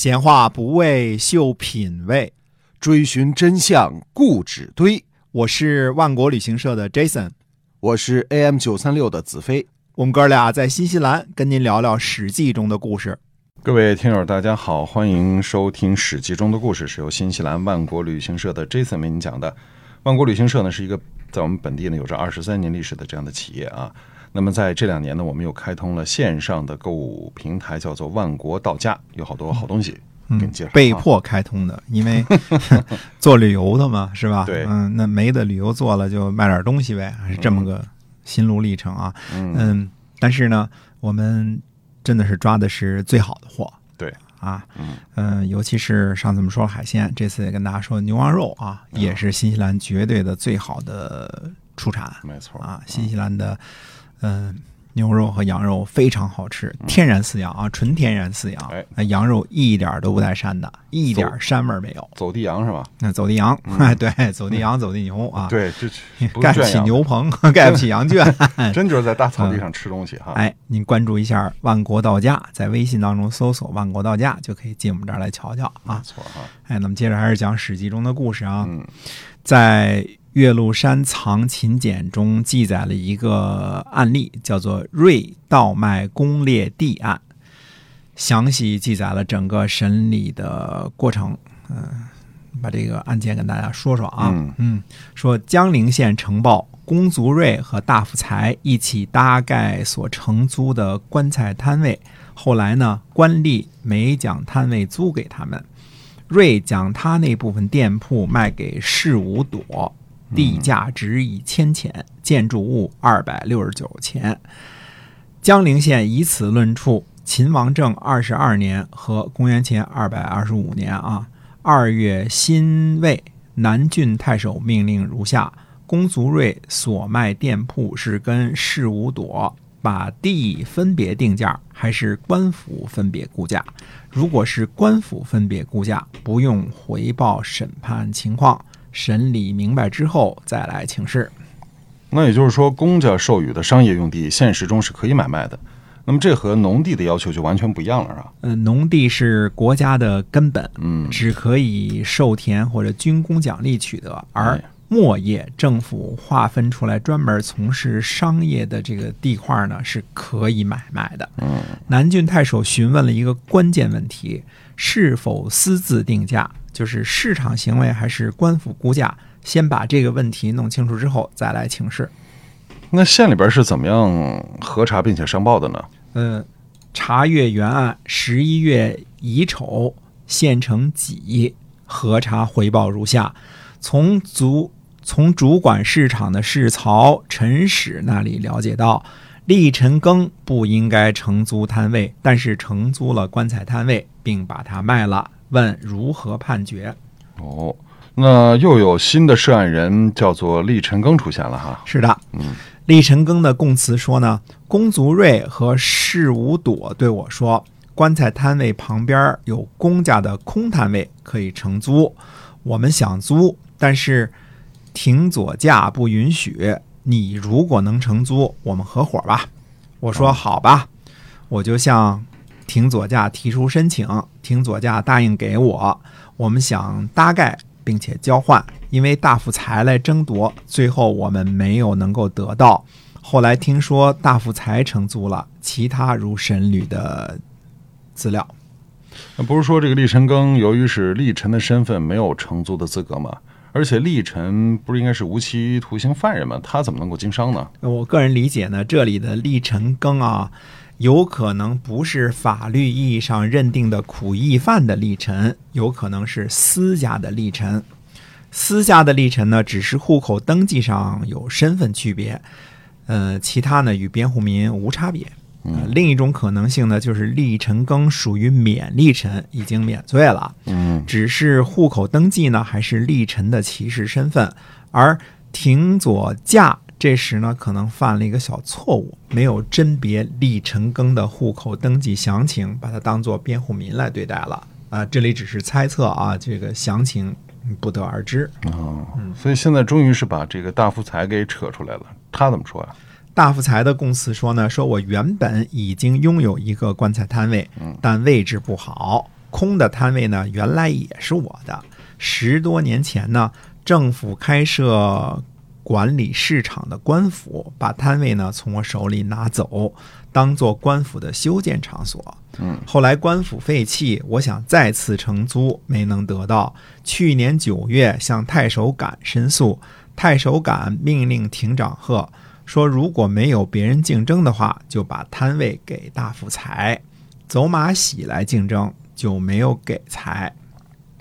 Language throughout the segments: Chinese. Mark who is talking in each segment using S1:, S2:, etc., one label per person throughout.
S1: 闲话不为秀品味，
S2: 追寻真相固执堆。
S1: 我是万国旅行社的 Jason，
S2: 我是 AM 九三六的子飞。
S1: 我们哥俩在新西兰跟您聊聊《史记》中的故事。
S3: 各位听友，大家好，欢迎收听《史记》中的故事，是由新西兰万国旅行社的 Jason 为您讲的。万国旅行社呢是一个在我们本地呢有着二十三年历史的这样的企业啊。那么在这两年呢，我们又开通了线上的购物平台，叫做万国到家，有好多好东西给你介绍。
S1: 被迫开通的，因为 做旅游的嘛，是吧？
S3: 对，
S1: 嗯，那没的旅游做了，就卖点东西呗，是这么个心路历程啊。嗯，但是呢，我们真的是抓的是最好的货。
S3: 对，
S1: 啊，嗯，尤其是上次我们说了海鲜，这次也跟大家说牛羊肉啊，也是新西兰绝对的最好的出产。
S3: 没错
S1: 啊，新西兰的。嗯，牛肉和羊肉非常好吃，天然饲养啊，纯天然饲养。
S3: 哎，
S1: 羊肉一点都不带膻的，一点膻味没有。
S3: 走地羊是吧？
S1: 那走地羊，哎，对，走地羊，走地牛啊。
S3: 对，这
S1: 盖 不起牛棚，盖不起羊圈，
S3: 真就是在大草地上吃东西哈。
S1: 哎，您关注一下“万国道家”，在微信当中搜索“万国道家”，就可以进我们这儿来瞧瞧啊。
S3: 没错哈。
S1: 哎，那么接着还是讲《史记》中的故事啊，在。岳麓山藏秦简中记载了一个案例，叫做瑞盗卖公列地案，详细记载了整个审理的过程。嗯，把这个案件跟大家说说啊。嗯，说江陵县呈报公族瑞和大富财一起搭盖所承租的棺材摊位，后来呢，官吏没将摊位租给他们，瑞将他那部分店铺卖给世五朵。地价值一千钱，建筑物二百六十九钱。江陵县以此论处。秦王政二十二年和公元前二百二十五年啊，二月辛未，南郡太守命令如下：公族瑞所卖店铺是跟市五朵把地分别定价，还是官府分别估价？如果是官府分别估价，不用回报审判情况。审理明白之后再来请示。
S3: 那也就是说，公家授予的商业用地，现实中是可以买卖的。那么这和农地的要求就完全不一样了，是吧？
S1: 嗯，农地是国家的根本，
S3: 嗯，
S1: 只可以授田或者军工奖励取得，而末业政府划分出来专门从事商业的这个地块呢，是可以买卖的。
S3: 嗯，
S1: 南郡太守询问了一个关键问题：是否私自定价？就是市场行为还是官府估价？先把这个问题弄清楚之后再来请示。
S3: 那县里边是怎么样核查并且上报的呢？
S1: 嗯，查阅原案，十一月乙丑，县城己核查回报如下：从主从主管市场的市曹陈史那里了解到，立陈庚不应该承租摊位，但是承租了棺材摊位，并把它卖了。问如何判决？
S3: 哦，那又有新的涉案人，叫做厉晨庚出现了哈。
S1: 是的，
S3: 嗯，
S1: 厉晨庚的供词说呢，龚足瑞和世无朵对我说，棺材摊位旁边有公家的空摊位可以承租，我们想租，但是停左价不允许。你如果能承租，我们合伙吧。我说好吧，我就向。停左驾提出申请，停左驾答应给我，我们想搭盖并且交换，因为大富财来争夺，最后我们没有能够得到。后来听说大富财承租了，其他如神旅的资料。
S3: 那不是说这个厉晨庚由于是厉晨的身份没有承租的资格吗？而且厉晨不是应该是无期徒刑犯人吗？他怎么能够经商呢？
S1: 我个人理解呢，这里的厉晨庚啊。有可能不是法律意义上认定的苦役犯的历程，有可能是私家的历程。私家的历程呢，只是户口登记上有身份区别，呃，其他呢与边户民无差别。另一种可能性呢，就是历程更属于免历程，已经免罪了。
S3: 嗯，
S1: 只是户口登记呢，还是历程的骑士身份，而廷左驾。这时呢，可能犯了一个小错误，没有甄别李成庚的户口登记详情，把它当做边户民来对待了啊！这里只是猜测啊，这个详情不得而知
S3: 哦。所以现在终于是把这个大福财给扯出来了，他怎么说呀？
S1: 大富财的供词说呢，说我原本已经拥有一个棺材摊位，但位置不好，空的摊位呢，原来也是我的。十多年前呢，政府开设管理市场的官府，把摊位呢从我手里拿走，当做官府的修建场所。
S3: 嗯，
S1: 后来官府废弃，我想再次承租，没能得到。去年九月向太守感申诉，太守感命令庭长贺说，如果没有别人竞争的话，就把摊位给大富财。走马喜来竞争，就没有给财。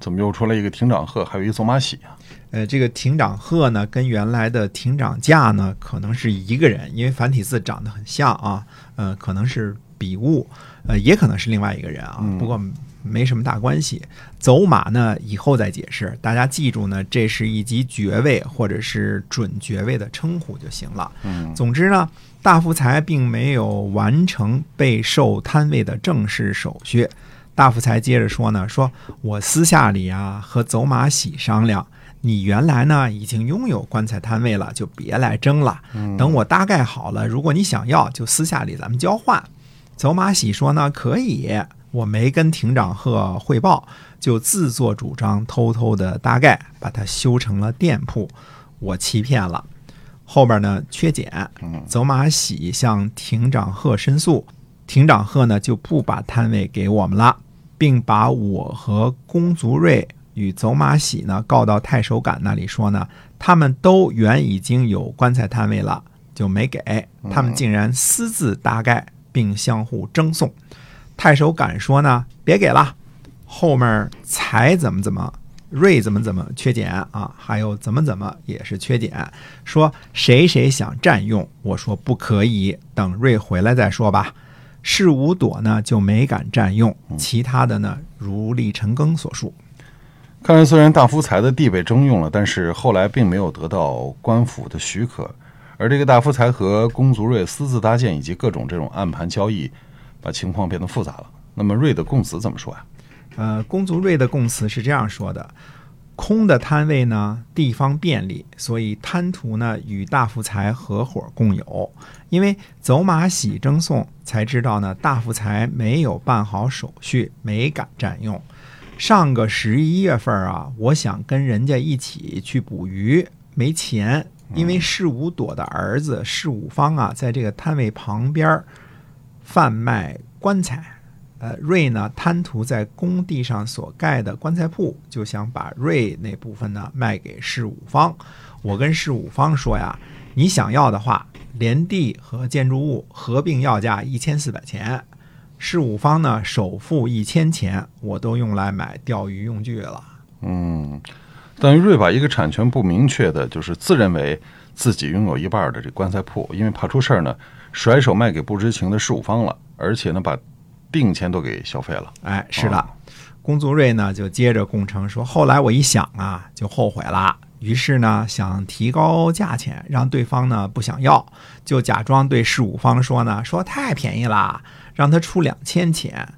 S3: 怎么又出来一个亭长鹤，还有一走马喜啊？
S1: 呃，这个亭长鹤呢，跟原来的亭长驾呢，可能是一个人，因为繁体字长得很像啊。呃，可能是笔误，呃，也可能是另外一个人啊。不过没什么大关系。走马呢，以后再解释。大家记住呢，这是一级爵位或者是准爵位的称呼就行了。
S3: 嗯，
S1: 总之呢，大福财并没有完成被授摊位的正式手续。大福财接着说呢，说我私下里啊和走马喜商量，你原来呢已经拥有棺材摊位了，就别来争了。等我大概好了，如果你想要，就私下里咱们交换。走马喜说呢，可以，我没跟庭长贺汇报，就自作主张，偷偷的大概把它修成了店铺，我欺骗了。后边呢缺减，走马喜向庭长贺申诉，庭长贺呢就不把摊位给我们了。并把我和龚足瑞与走马喜呢告到太守感那里，说呢，他们都原已经有棺材摊位了，就没给他们，竟然私自搭盖，并相互争讼。太守敢说呢，别给了，后面才怎么怎么，瑞怎么怎么缺减啊，还有怎么怎么也是缺减。说谁谁想占用，我说不可以，等瑞回来再说吧。事无朵呢就没敢占用，其他的呢如李成庚所述。
S3: 看来虽然大福财的地被征用了，但是后来并没有得到官府的许可。而这个大福财和公族瑞私自搭建以及各种这种暗盘交易，把情况变得复杂了。那么瑞的供词怎么说呀？
S1: 呃，公族瑞的供词是这样说的。空的摊位呢，地方便利，所以贪图呢与大福财合伙共有。因为走马喜争送，才知道呢大福财没有办好手续，没敢占用。上个十一月份啊，我想跟人家一起去捕鱼，没钱，因为世武朵的儿子世武方啊，在这个摊位旁边贩卖棺材。呃，瑞呢贪图在工地上所盖的棺材铺，就想把瑞那部分呢卖给世五方。我跟世五方说呀，你想要的话，连地和建筑物合并要价一千四百钱。世五方呢首付一千钱，我都用来买钓鱼用具了。
S3: 嗯，等于瑞把一个产权不明确的，就是自认为自己拥有一半的这棺材铺，因为怕出事儿呢，甩手卖给不知情的世五方了，而且呢把。定钱都给消费了，
S1: 哎，是的，龚祖瑞呢就接着供称说，后来我一想啊，就后悔了，于是呢想提高价钱，让对方呢不想要，就假装对事五方说呢，说太便宜了，让他出两千钱，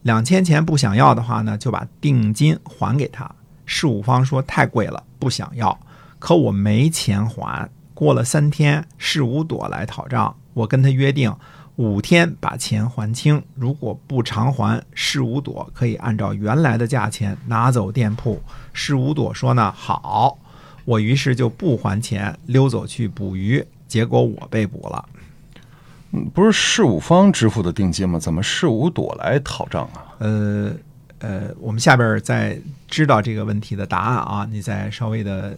S1: 两千钱不想要的话呢，就把定金还给他。事五方说太贵了，不想要，可我没钱还。过了三天，事五朵来讨账，我跟他约定。五天把钱还清，如果不偿还，事五朵可以按照原来的价钱拿走店铺。事五朵说呢，好，我于是就不还钱，溜走去捕鱼，结果我被捕了。
S3: 嗯，不是事五方支付的定金吗？怎么事五朵来讨账啊？
S1: 呃呃，我们下边再知道这个问题的答案啊，你再稍微的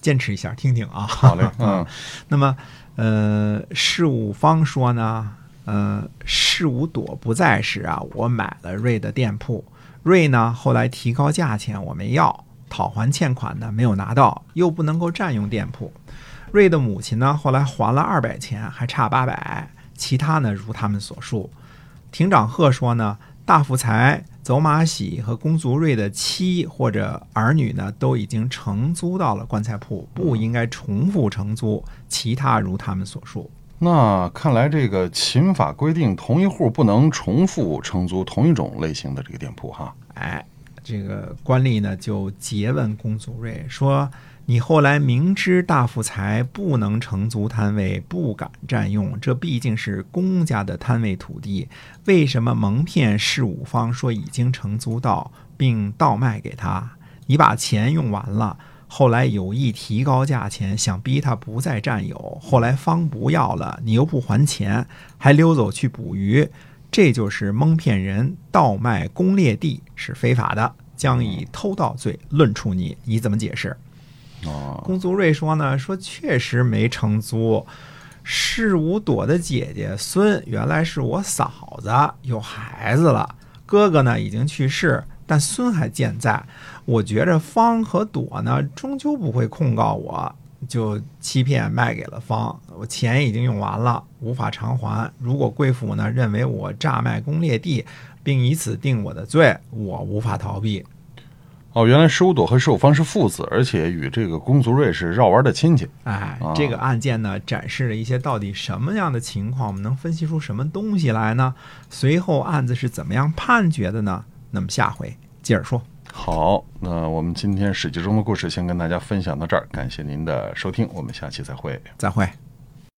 S1: 坚持一下，听听啊。
S3: 好嘞，嗯，
S1: 那么。呃，事务方说呢，呃，事务朵不在时啊，我买了瑞的店铺。瑞呢后来提高价钱，我没要，讨还欠款呢没有拿到，又不能够占用店铺。瑞的母亲呢后来还了二百钱，还差八百，其他呢如他们所述。庭长贺说呢，大富财。走马喜和公族瑞的妻或者儿女呢，都已经承租到了棺材铺，不应该重复承租。其他如他们所述。
S3: 那看来这个秦法规定，同一户不能重复承租同一种类型的这个店铺哈。
S1: 哎，这个官吏呢就诘问公祖瑞说：“你后来明知大富财不能承租摊位，不敢占用，这毕竟是公家的摊位土地，为什么蒙骗市五方说已经承租到，并倒卖给他？你把钱用完了。”后来有意提高价钱，想逼他不再占有。后来方不要了，你又不还钱，还溜走去捕鱼，这就是蒙骗人、倒卖公列地是非法的，将以偷盗罪论处你。你怎么解释？
S3: 哦，
S1: 公族瑞说呢，说确实没承租。是无朵的姐姐孙原来是我嫂子，有孩子了，哥哥呢已经去世。但孙还健在，我觉着方和朵呢，终究不会控告我，就欺骗卖给了方，我钱已经用完了，无法偿还。如果贵府呢认为我诈卖公列地，并以此定我的罪，我无法逃避。
S3: 哦，原来施无朵和施有方是父子，而且与这个公族瑞是绕弯的亲戚。
S1: 哎，这个案件呢，展示了一些到底什么样的情况，我们能分析出什么东西来呢？随后案子是怎么样判决的呢？那么下回接着说。
S3: 好，那我们今天史记中的故事先跟大家分享到这儿，感谢您的收听，我们下期再会。
S1: 再会。